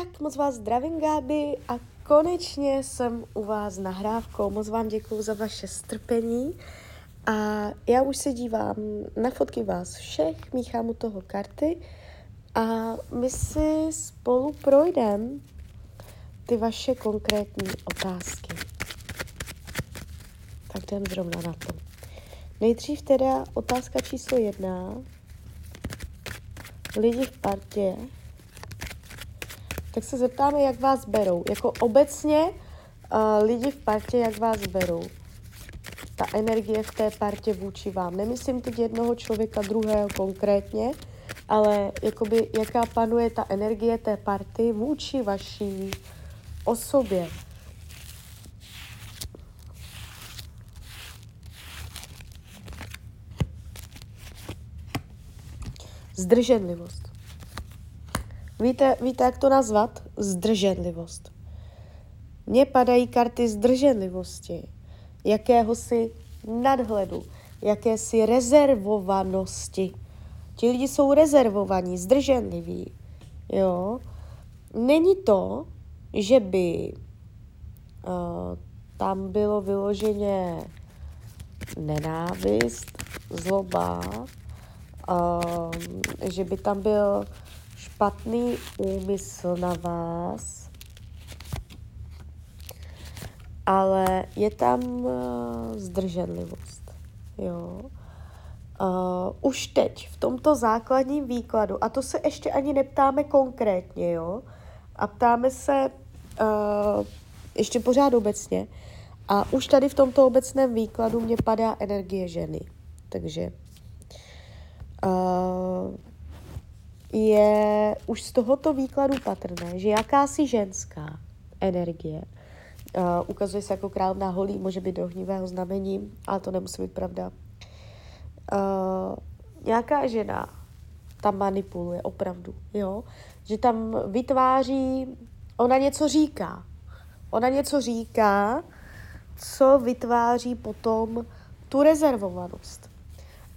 Tak moc vás zdravím, Gáby, a konečně jsem u vás nahrávkou. Moc vám děkuji za vaše strpení. A já už se dívám na fotky vás všech, míchám u toho karty a my si spolu projdeme ty vaše konkrétní otázky. Tak jdem zrovna na to. Nejdřív teda otázka číslo jedna. Lidi v partě tak se zeptáme, jak vás berou. Jako obecně uh, lidi v partě, jak vás berou. Ta energie v té partě vůči vám. Nemyslím teď jednoho člověka, druhého konkrétně, ale jakoby, jaká panuje ta energie té party vůči vaší osobě. Zdrženlivost. Víte, víte, jak to nazvat? Zdrženlivost. Mně padají karty zdrženlivosti, jakéhosi nadhledu, jakési rezervovanosti. Ti lidi jsou rezervovaní, zdrženliví. Jo? Není to, že by uh, tam bylo vyloženě nenávist, zloba, uh, že by tam byl špatný úmysl na vás, ale je tam uh, zdrženlivost. Jo. Uh, už teď, v tomto základním výkladu, a to se ještě ani neptáme konkrétně, jo, a ptáme se uh, ještě pořád obecně, a už tady v tomto obecném výkladu mě padá energie ženy. Takže uh, je už z tohoto výkladu patrné, že jakási ženská energie uh, ukazuje se jako královna holí, může být do hnivého znamení, ale to nemusí být pravda. Uh, nějaká žena tam manipuluje opravdu, jo? Že tam vytváří, ona něco říká. Ona něco říká, co vytváří potom tu rezervovanost.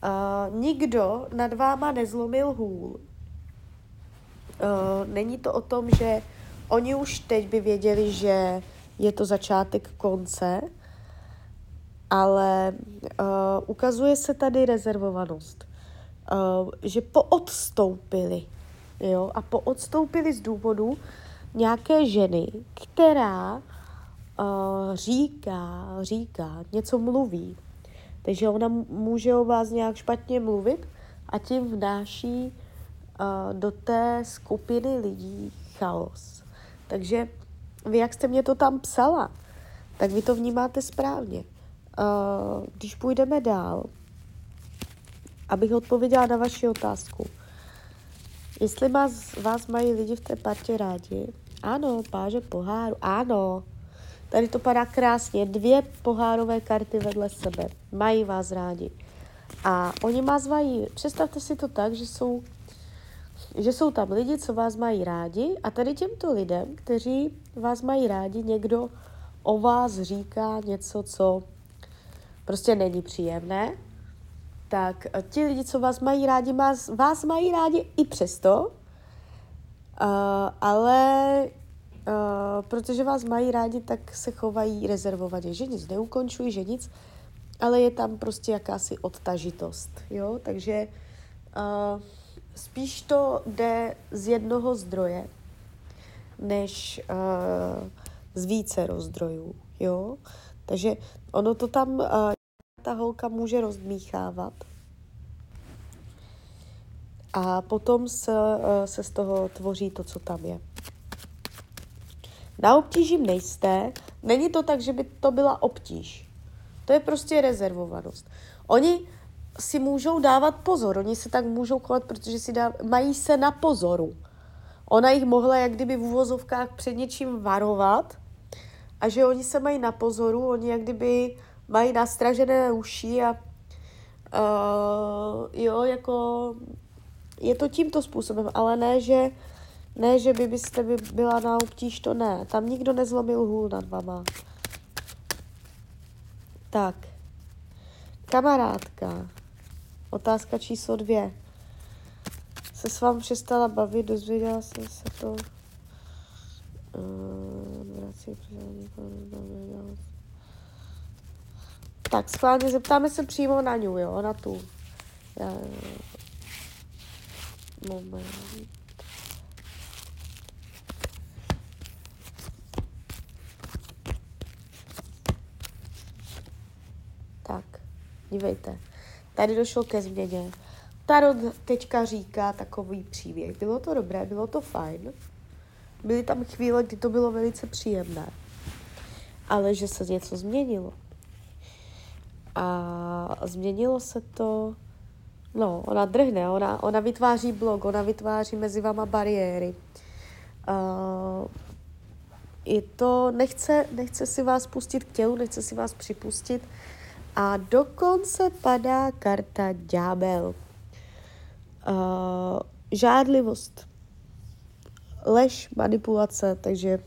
Uh, nikdo nad váma nezlomil hůl, Uh, není to o tom, že oni už teď by věděli, že je to začátek konce, ale uh, ukazuje se tady rezervovanost, uh, že poodstoupili, jo, a poodstoupili z důvodu nějaké ženy, která uh, říká, říká, něco mluví. Takže ona může o vás nějak špatně mluvit a tím vnáší do té skupiny lidí chaos. Takže vy, jak jste mě to tam psala, tak vy to vnímáte správně. Když půjdeme dál, abych odpověděla na vaši otázku. Jestli vás, vás mají lidi v té partě rádi? Ano, páže poháru. Ano. Tady to padá krásně. Dvě pohárové karty vedle sebe. Mají vás rádi. A oni vás mají, představte si to tak, že jsou že jsou tam lidi, co vás mají rádi a tady těmto lidem, kteří vás mají rádi, někdo o vás říká něco, co prostě není příjemné, tak ti lidi, co vás mají rádi, vás, vás mají rádi i přesto, uh, ale uh, protože vás mají rádi, tak se chovají rezervovaně, že nic neukončují, že nic, ale je tam prostě jakási odtažitost, jo, takže uh, spíš to jde z jednoho zdroje, než uh, z více rozdrojů, jo. Takže ono to tam, uh, ta holka může rozdmíchávat. A potom se, uh, se z toho tvoří to, co tam je. Na obtížím nejste. Není to tak, že by to byla obtíž. To je prostě rezervovanost. Oni si můžou dávat pozor. Oni se tak můžou chovat, protože si dá, mají se na pozoru. Ona jich mohla jak kdyby v úvozovkách před něčím varovat a že oni se mají na pozoru, oni jak kdyby mají nastražené uši a uh, jo, jako je to tímto způsobem, ale ne, že ne, že by byste by byla na obtíž, to ne. Tam nikdo nezlomil hůl nad vama. Tak. Kamarádka. Otázka číslo dvě. Se s vámi přestala bavit, dozvěděla jsem se to. Tak, schválně zeptáme se přímo na ňu, jo, na tu. Moment. Tak, dívejte. Tady došlo ke změně. Tarot teďka říká takový příběh. Bylo to dobré, bylo to fajn. Byly tam chvíle, kdy to bylo velice příjemné. Ale že se něco změnilo. A změnilo se to... No, ona drhne, ona, ona vytváří blok, ona vytváří mezi vama bariéry. Uh, je to, nechce, nechce si vás pustit k tělu, nechce si vás připustit a dokonce padá karta ďábel. Uh, žádlivost, lež, manipulace, takže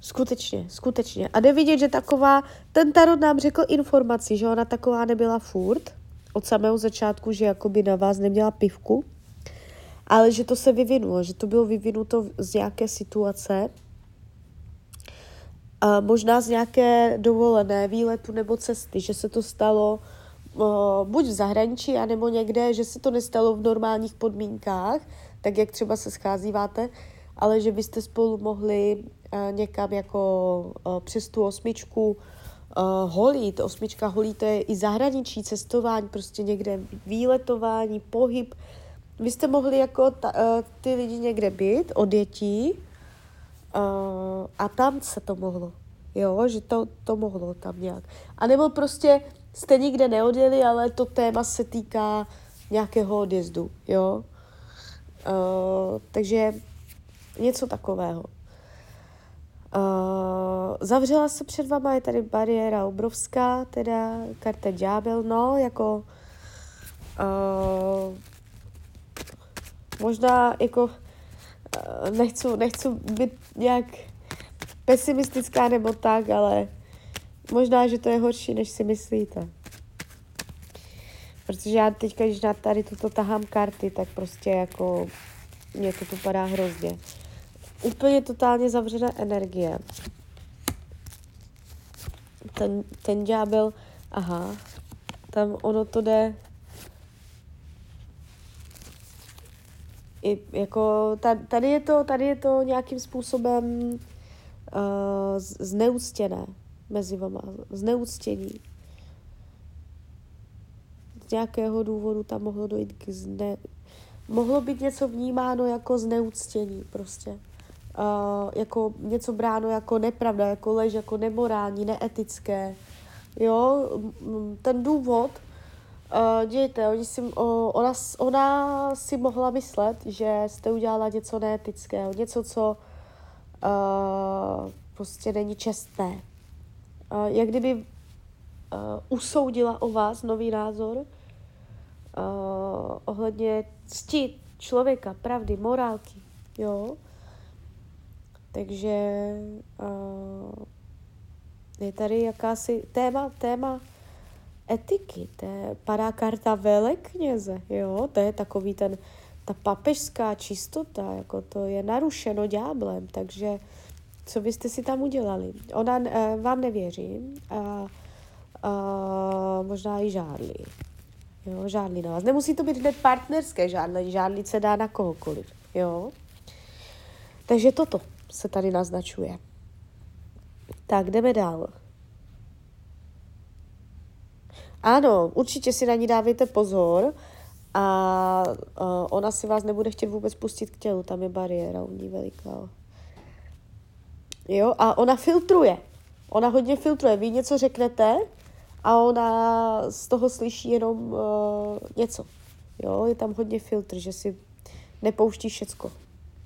skutečně, skutečně. A jde vidět, že taková, ten tarot nám řekl informaci, že ona taková nebyla furt, od samého začátku, že jakoby na vás neměla pivku, ale že to se vyvinulo, že to bylo vyvinuto z nějaké situace, a možná z nějaké dovolené výletu nebo cesty, že se to stalo buď v zahraničí, anebo někde, že se to nestalo v normálních podmínkách, tak jak třeba se scházíváte, ale že byste spolu mohli uh, někam jako uh, přes tu osmičku uh, holít. Osmička holí, to je i zahraničí, cestování, prostě někde výletování, pohyb. Vy jste mohli jako ta, ty lidi někde být od dětí uh, a tam se to mohlo. Jo, že to, to mohlo tam nějak. A nebo prostě jste nikde neodjeli, ale to téma se týká nějakého odjezdu, jo. Uh, takže něco takového. Uh, zavřela se před vama, je tady bariéra obrovská, teda karta ďábel, no, jako uh, možná jako nechci, nechci být nějak pesimistická nebo tak, ale možná, že to je horší, než si myslíte. Protože já teď, když na tady toto tahám karty, tak prostě jako mě to tu padá hrozně. Úplně totálně zavřené energie. Ten, ten ďábel, aha, tam ono to jde i jako tady je to, tady je to nějakým způsobem uh, zneúctěné mezi vama, zneúctění z nějakého důvodu tam mohlo dojít k zne... Mohlo být něco vnímáno jako zneuctění prostě. Uh, jako něco bráno jako nepravda, jako lež, jako nemorální, neetické. Jo, ten důvod, uh, dějte, oni si, uh, ona, ona si mohla myslet, že jste udělala něco neetického, něco, co uh, prostě není čestné. Uh, jak kdyby uh, usoudila o vás nový názor, uh, ohledně cti člověka, pravdy, morálky, jo. Takže uh, je tady jakási téma, téma etiky, to je, padá karta velekněze, jo, to je takový ten, ta papežská čistota, jako to je narušeno ďáblem, takže co byste si tam udělali? Ona uh, vám nevěří a uh, možná i žádlí. Jo, žádný na vás. Nemusí to být hned partnerské žádné, žádný se dá na kohokoliv. Jo. Takže toto se tady naznačuje. Tak, jdeme dál. Ano, určitě si na ní dávejte pozor a uh, ona si vás nebude chtět vůbec pustit k tělu, tam je bariéra u ní veliká. Jo, a ona filtruje. Ona hodně filtruje. Vy něco řeknete a ona z toho slyší jenom uh, něco. Jo, je tam hodně filtr, že si nepouští všecko.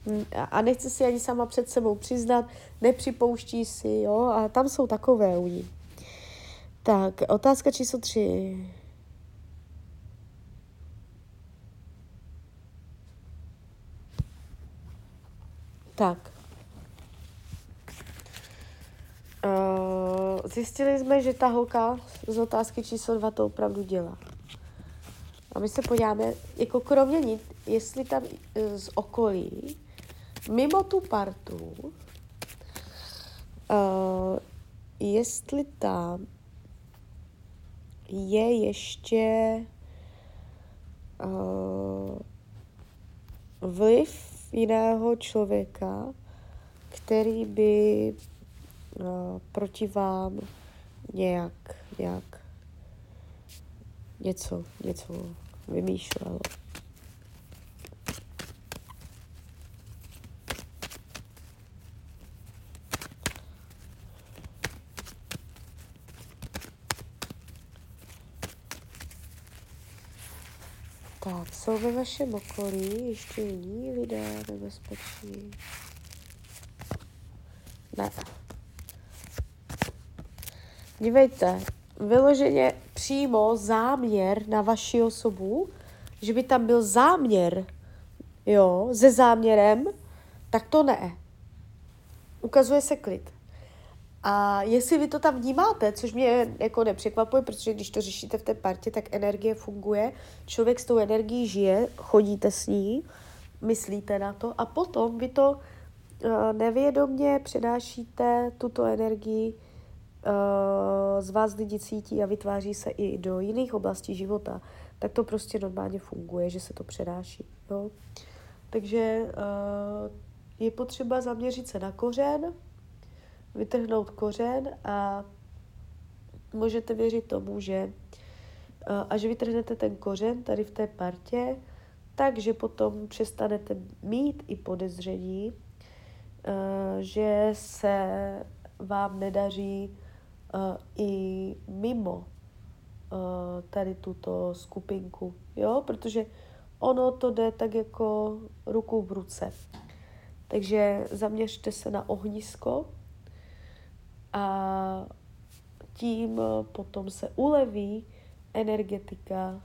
Hm, a nechce si ani sama před sebou přiznat, nepřipouští si, jo, a tam jsou takové u ní. Tak, otázka číslo tři. Tak. Uh, zjistili jsme, že ta holka z otázky číslo dva to opravdu dělá. A my se podíváme, jako kromě ní, jestli tam z okolí mimo tu partu, uh, jestli tam je ještě uh, vliv jiného člověka, který by uh, proti vám nějak, nějak něco, něco vymýšlel. Tak, jsou ve vašem okolí ještě jiní lidé nebezpeční? Ne. Dívejte, vyloženě přímo záměr na vaši osobu, že by tam byl záměr, jo, se záměrem, tak to ne. Ukazuje se klid. A jestli vy to tam vnímáte, což mě jako nepřekvapuje, protože když to řešíte v té partě, tak energie funguje, člověk s tou energií žije, chodíte s ní, myslíte na to a potom vy to uh, nevědomně přenášíte tuto energii, uh, z vás lidi cítí a vytváří se i do jiných oblastí života, tak to prostě normálně funguje, že se to přenáší. Jo? Takže uh, je potřeba zaměřit se na kořen, vytrhnout kořen a můžete věřit tomu, že až vytrhnete ten kořen tady v té partě, takže potom přestanete mít i podezření, že se vám nedaří i mimo tady tuto skupinku, jo, protože ono to jde tak jako ruku v ruce. Takže zaměřte se na ohnisko, a tím potom se uleví energetika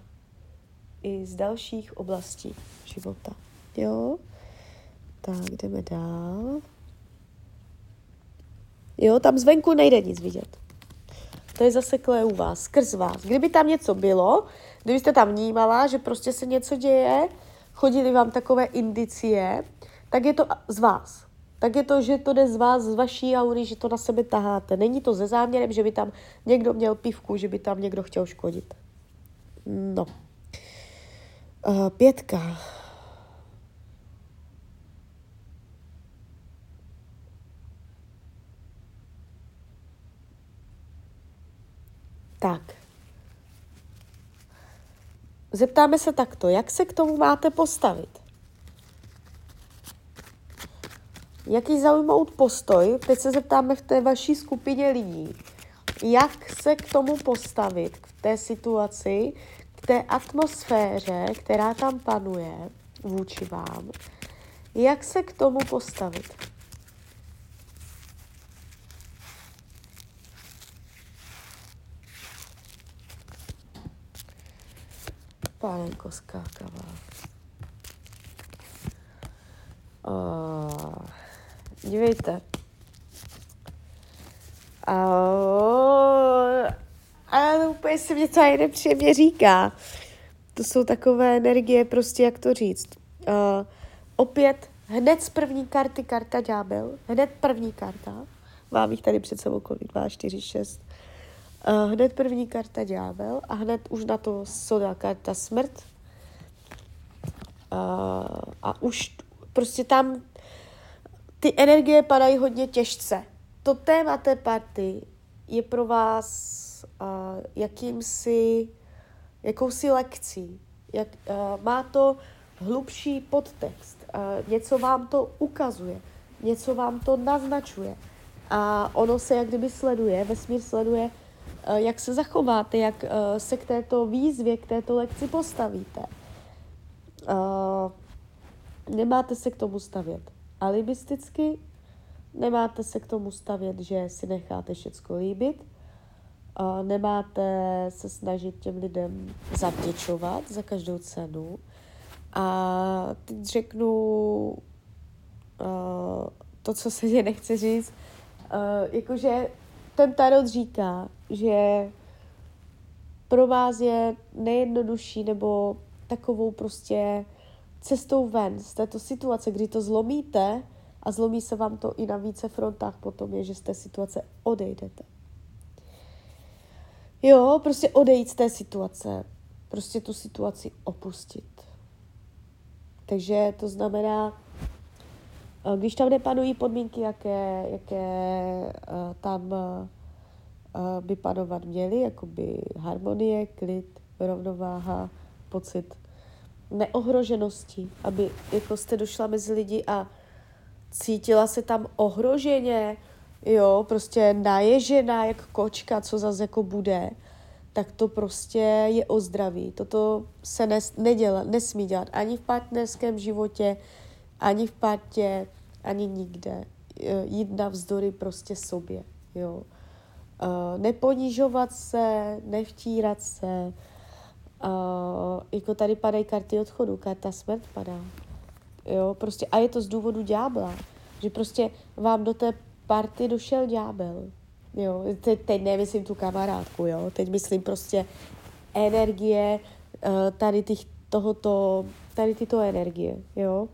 i z dalších oblastí života. Jo? Tak, jdeme dál. Jo, tam zvenku nejde nic vidět. To je zaseklé u vás, skrz vás. Kdyby tam něco bylo, kdybyste tam vnímala, že prostě se něco děje, chodili vám takové indicie, tak je to z vás tak je to, že to jde z vás, z vaší aury, že to na sebe taháte. Není to ze záměrem, že by tam někdo měl pivku, že by tam někdo chtěl škodit. No. Uh, pětka. Tak. Zeptáme se takto, jak se k tomu máte postavit? Jaký zaujmout postoj? Teď se zeptáme v té vaší skupině lidí. Jak se k tomu postavit, k té situaci, k té atmosféře, která tam panuje vůči vám? Jak se k tomu postavit? Pánenko skákavá. Uh. Dívejte. A, a úplně se mě celý nepříjemně říká. To jsou takové energie, prostě jak to říct. Uh, opět hned z první karty karta ďábel, hned první karta, mám jich tady před sebou kolik, 2, 4, 6, uh, hned první karta ďábel a hned už na to soda karta smrt. Uh, a už prostě tam ty energie padají hodně těžce. To téma té party je pro vás uh, jakýmsi, jakousi lekcí. Jak, uh, má to hlubší podtext. Uh, něco vám to ukazuje. Něco vám to naznačuje. A ono se jak kdyby sleduje, vesmír sleduje, uh, jak se zachováte, jak uh, se k této výzvě, k této lekci postavíte. Uh, nemáte se k tomu stavět alibisticky, nemáte se k tomu stavět, že si necháte všecko líbit, a nemáte se snažit těm lidem zavděčovat za každou cenu. A teď řeknu uh, to, co se mě nechce říct, uh, jakože ten tarot říká, že pro vás je nejjednodušší nebo takovou prostě cestou ven z této situace, kdy to zlomíte a zlomí se vám to i na více frontách potom je, že z té situace odejdete. Jo, prostě odejít z té situace, prostě tu situaci opustit. Takže to znamená, eh, když tam nepanují podmínky, jaké, jaké uh, tam uh, by panovat měly, jakoby harmonie, klid, rovnováha, pocit neohroženosti, aby jako jste došla mezi lidi a cítila se tam ohroženě, jo, prostě naježená jak kočka, co zase jako bude, tak to prostě je o zdraví. Toto se nes, neděla, nesmí dělat ani v partnerském životě, ani v partě, ani nikde. Jít navzdory prostě sobě, jo. Uh, neponižovat se, nevtírat se, uh, jako tady padají karty odchodu, karta smrt padá. Jo, prostě a je to z důvodu ďábla, že prostě vám do té party došel ďábel. Jo, teď, teď nemyslím tu kamarádku, jo, teď myslím prostě energie uh, tady těch, tohoto, tady tyto energie, jo.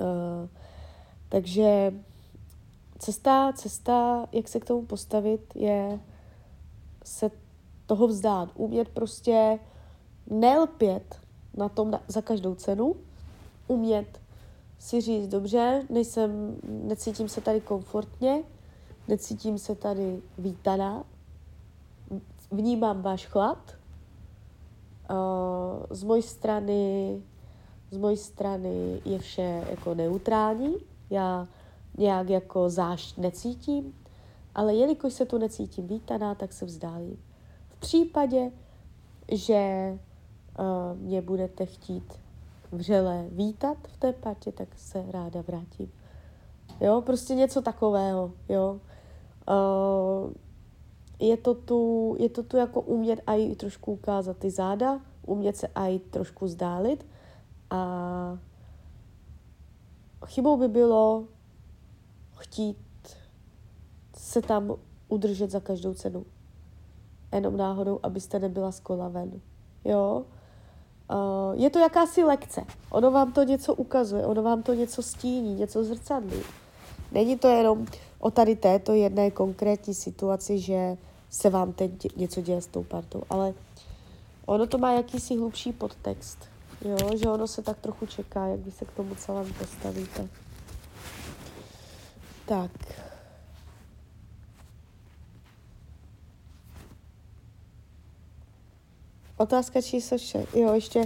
Uh, takže cesta, cesta, jak se k tomu postavit, je se toho vzdát. Umět prostě nelpět na tom na, za každou cenu, umět si říct, dobře, nejsem, necítím se tady komfortně, necítím se tady vítaná, vnímám váš chlad, uh, z mojí strany z mojí strany je vše jako neutrální, já nějak jako zášť necítím, ale jelikož se tu necítím vítaná, tak se vzdálím. V případě, že uh, mě budete chtít vřele vítat v té patě, tak se ráda vrátím. Jo, prostě něco takového, jo. Uh, je to tu, je to tu jako umět i trošku ukázat ty záda, umět se i trošku zdálit a chybou by bylo chtít se tam udržet za každou cenu. Jenom náhodou, abyste nebyla z kola ven. Jo? Uh, je to jakási lekce. Ono vám to něco ukazuje, ono vám to něco stíní, něco zrcadlí. Není to jenom o tady této jedné konkrétní situaci, že se vám teď něco děje s tou partou, ale ono to má jakýsi hlubší podtext. Jo, že ono se tak trochu čeká, jak vy se k tomu celému postavíte. Tak. Otázka číslo 6. Jo, ještě,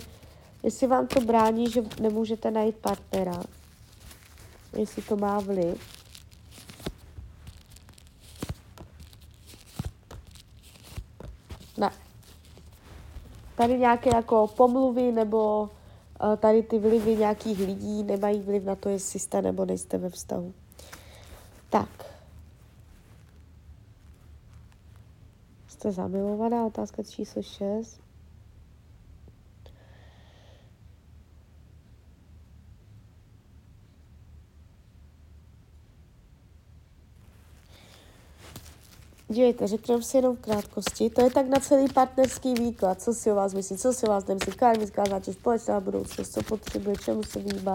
jestli vám to brání, že nemůžete najít partnera. Jestli to má vliv. Ne. Tady nějaké jako pomluvy nebo uh, tady ty vlivy nějakých lidí nemají vliv na to, jestli jste nebo nejste ve vztahu. Tak. Jste zamilovaná? Otázka číslo 6. Dívejte, řekněme si jenom v krátkosti. To je tak na celý partnerský výklad. Co si o vás myslí, co si o vás nemyslí, karmická zátěž, společná budoucnost, co potřebuje, čemu se výbá,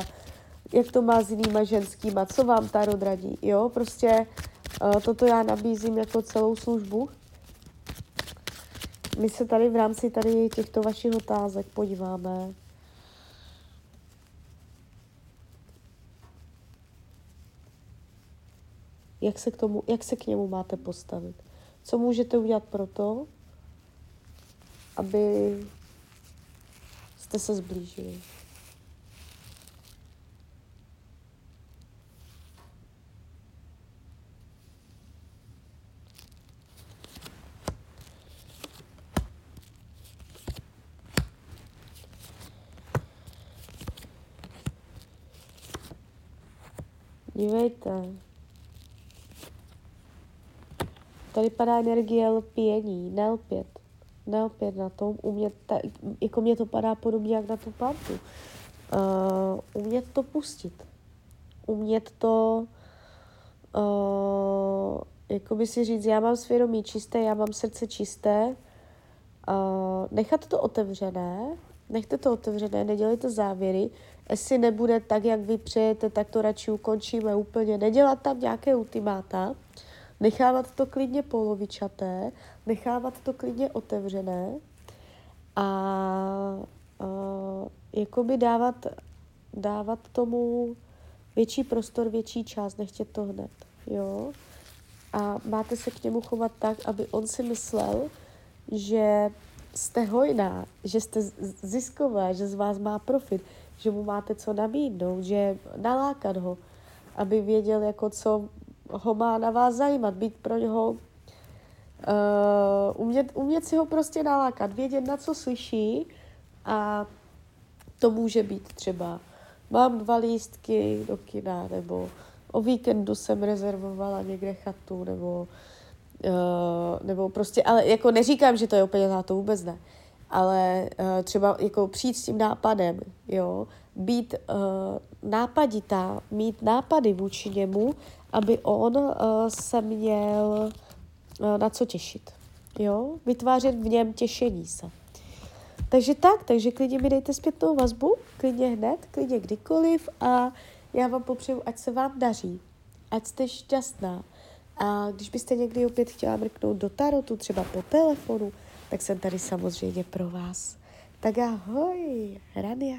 jak to má s jinýma ženskýma, co vám ta radí, jo, prostě uh, toto já nabízím jako celou službu. My se tady v rámci tady těchto vašich otázek podíváme. Jak se, k tomu, jak se k němu máte postavit? Co můžete udělat pro to, aby jste se zblížili? Dívejte. Tady padá energie lpění, nelpět. Nelpět na tom, umět, ta, jako mě to padá podobně jak na tu partu. Uh, umět to pustit. Umět to, uh, jako by si říct, já mám svědomí čisté, já mám srdce čisté, uh, nechat to otevřené, Nechte to otevřené, nedělejte závěry. Jestli nebude tak, jak vy přejete, tak to radši ukončíme úplně. Nedělat tam nějaké ultimáta, nechávat to klidně polovičaté, nechávat to klidně otevřené a, a jakoby dávat, dávat tomu větší prostor, větší čas, nechtě to hned, jo. A máte se k němu chovat tak, aby on si myslel, že jste hojná, že jste zisková, že z vás má profit, že mu máte co nabídnout, že nalákat ho, aby věděl, jako co ho má na vás zajímat, být pro něho, uh, umět, umět si ho prostě nalákat, vědět, na co slyší a to může být třeba mám dva lístky do kina, nebo o víkendu jsem rezervovala někde chatu, nebo, uh, nebo prostě, ale jako neříkám, že to je úplně na to vůbec ne, ale uh, třeba jako přijít s tím nápadem, jo, být uh, nápaditá, mít nápady vůči němu, aby on uh, se měl uh, na co těšit, jo, vytvářet v něm těšení se. Takže tak, takže klidně mi dejte zpětnou vazbu, klidně hned, klidně kdykoliv a já vám popřeju, ať se vám daří, ať jste šťastná. A když byste někdy opět chtěla mrknout do tarotu, třeba po telefonu, tak jsem tady samozřejmě pro vás. Tak ahoj, Rania.